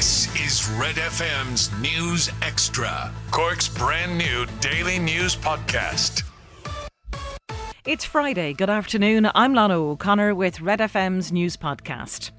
This is Red FM's News Extra, Cork's brand new daily news podcast. It's Friday. Good afternoon. I'm Lana O'Connor with Red FM's News Podcast.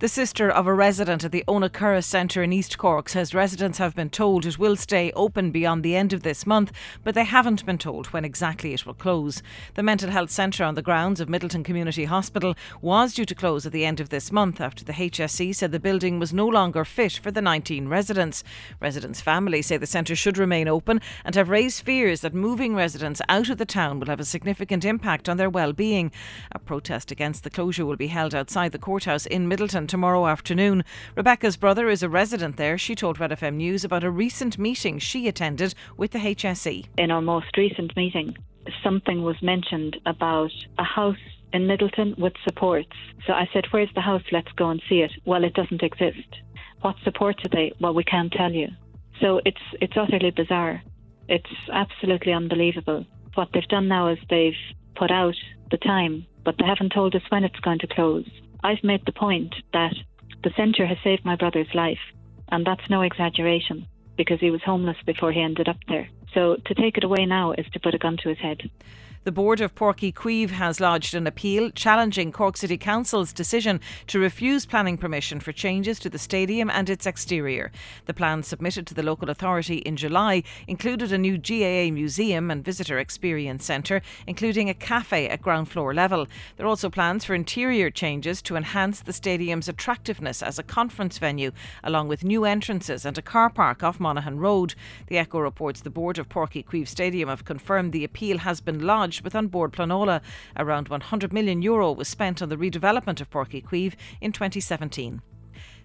The sister of a resident at the Owenacurra Centre in East Cork says residents have been told it will stay open beyond the end of this month, but they haven't been told when exactly it will close. The mental health centre on the grounds of Midleton Community Hospital was due to close at the end of this month after the HSE said the building was no longer fit for the 19 residents. Residents' families say the centre should remain open and have raised fears that moving residents out of the town will have a significant impact on their well-being. A protest against the closure will be held outside the courthouse in Midleton tomorrow afternoon. Rebecca's brother is a resident there. She told Red FM News about a recent meeting she attended with the HSE. In our most recent meeting, something was mentioned about a house in Midleton with supports. So I said, Where's the house? Let's go and see it. Well, it doesn't exist. What supports are they? Well, we can't tell you. So it's it's utterly bizarre. It's absolutely unbelievable. What they've done now is they've put out the time, but they haven't told us when it's going to close. I've made the point that the centre has saved my brother's life, and that's no exaggeration because he was homeless before he ended up there. So to take it away now is to put a gun to his head. The board of Páirc Uí Chaoimh has lodged an appeal challenging Cork City Council's decision to refuse planning permission for changes to the stadium and its exterior. The plan submitted to the local authority in July included a new GAA museum and visitor experience centre, including a cafe at ground floor level. There are also plans for interior changes to enhance the stadium's attractiveness as a conference venue, along with new entrances and a car park off Monaghan Road. The Echo reports the board of Páirc Uí Chaoimh Stadium have confirmed the appeal has been lodged with An Bord Pleanála. Around 100 million euro was spent on the redevelopment of Páirc Uí in 2017.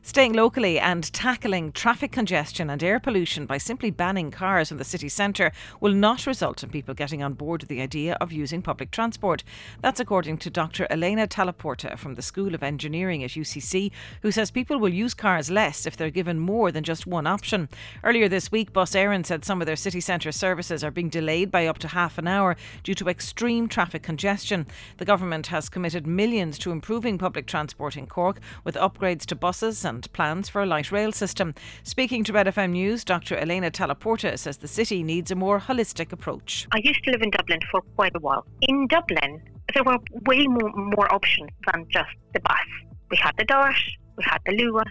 Staying locally and tackling traffic congestion and air pollution by simply banning cars in the city centre will not result in people getting on board with the idea of using public transport. That's according to Dr. Elena Talaporta from the School of Engineering at UCC, who says people will use cars less if they're given more than just one option. Earlier this week, Bus Éireann said some of their city centre services are being delayed by up to half an hour due to extreme traffic congestion. The government has committed millions to improving public transport in Cork with upgrades to buses and plans for a light rail system. Speaking to Red FM News, Dr. Elena Talaporta says the city needs a more holistic approach. I used to live in Dublin for quite a while. In Dublin, there were way more, more options than just the bus. We had the Dart, we had the Luas,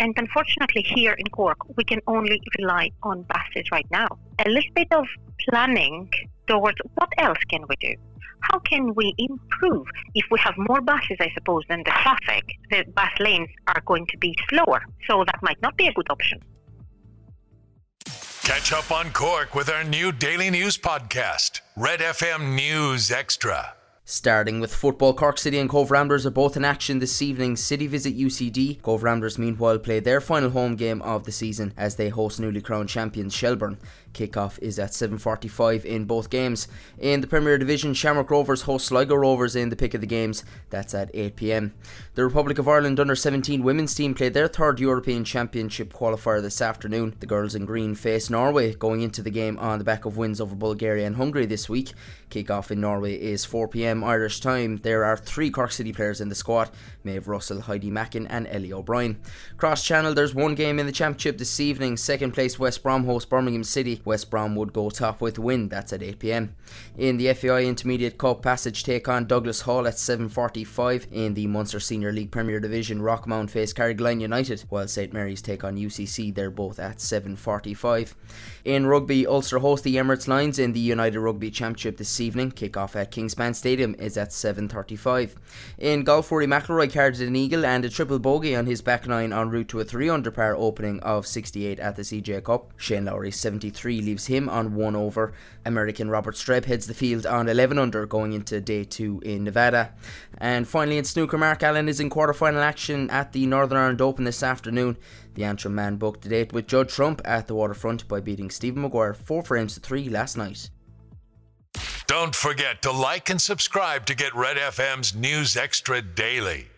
and unfortunately, here in Cork, we can only rely on buses right now. A little bit of planning towards what else can we do? How can we improve? If we have more buses, I suppose, than the traffic, the bus lanes are going to be slower. So that might not be a good option. Catch up on Cork with our new daily news podcast, Red FM News Extra. Starting with football, Cork City and Cobh Ramblers are both in action this evening. City visit UCD. Cobh Ramblers, meanwhile, play their final home game of the season as they host newly crowned champions Shelbourne. Kickoff is at 7.45 in both games. In the Premier Division, Shamrock Rovers host Sligo Rovers in the pick of the games. That's at 8pm. The Republic of Ireland under 17 women's team played their third European Championship qualifier this afternoon. The girls in green face Norway going into the game on the back of wins over Bulgaria and Hungary this week. Kickoff in Norway is 4pm Irish time. There are three Cork City players in the squad Maeve Russell, Heidi Mackin, and Ellie O'Brien. Cross channel, there's one game in the Championship this evening. Second place West Brom host Birmingham City. West Brom would go top with win. That's at 8pm. In the FAI Intermediate Cup, Passage take on Douglas Hall at 7.45. In the Munster Senior League Premier Division, Rockmount face Carrigaline United, while St Mary's take on UCC. They're both at 7.45. In rugby, Ulster host the Emirates Lions in the United Rugby Championship this evening. Kick-off at Kingspan Stadium is at 7.35. In golf, Rory McIlroy carded an eagle and a triple bogey on his back nine en route to a 3 under par opening of 68 at the CJ Cup. Shane Lowry 73 leaves him on 1 over. American Robert Streb heads the field on 11 under going into day 2 in Nevada. And finally in snooker, Mark Allen is in quarter-final action at the Northern Ireland Open this afternoon. The Antrim man booked a date with Judd Trump at the waterfront by beating Stephen Maguire 4 frames to 3 last night. Don't forget to like and subscribe to get Red FM's News Extra daily.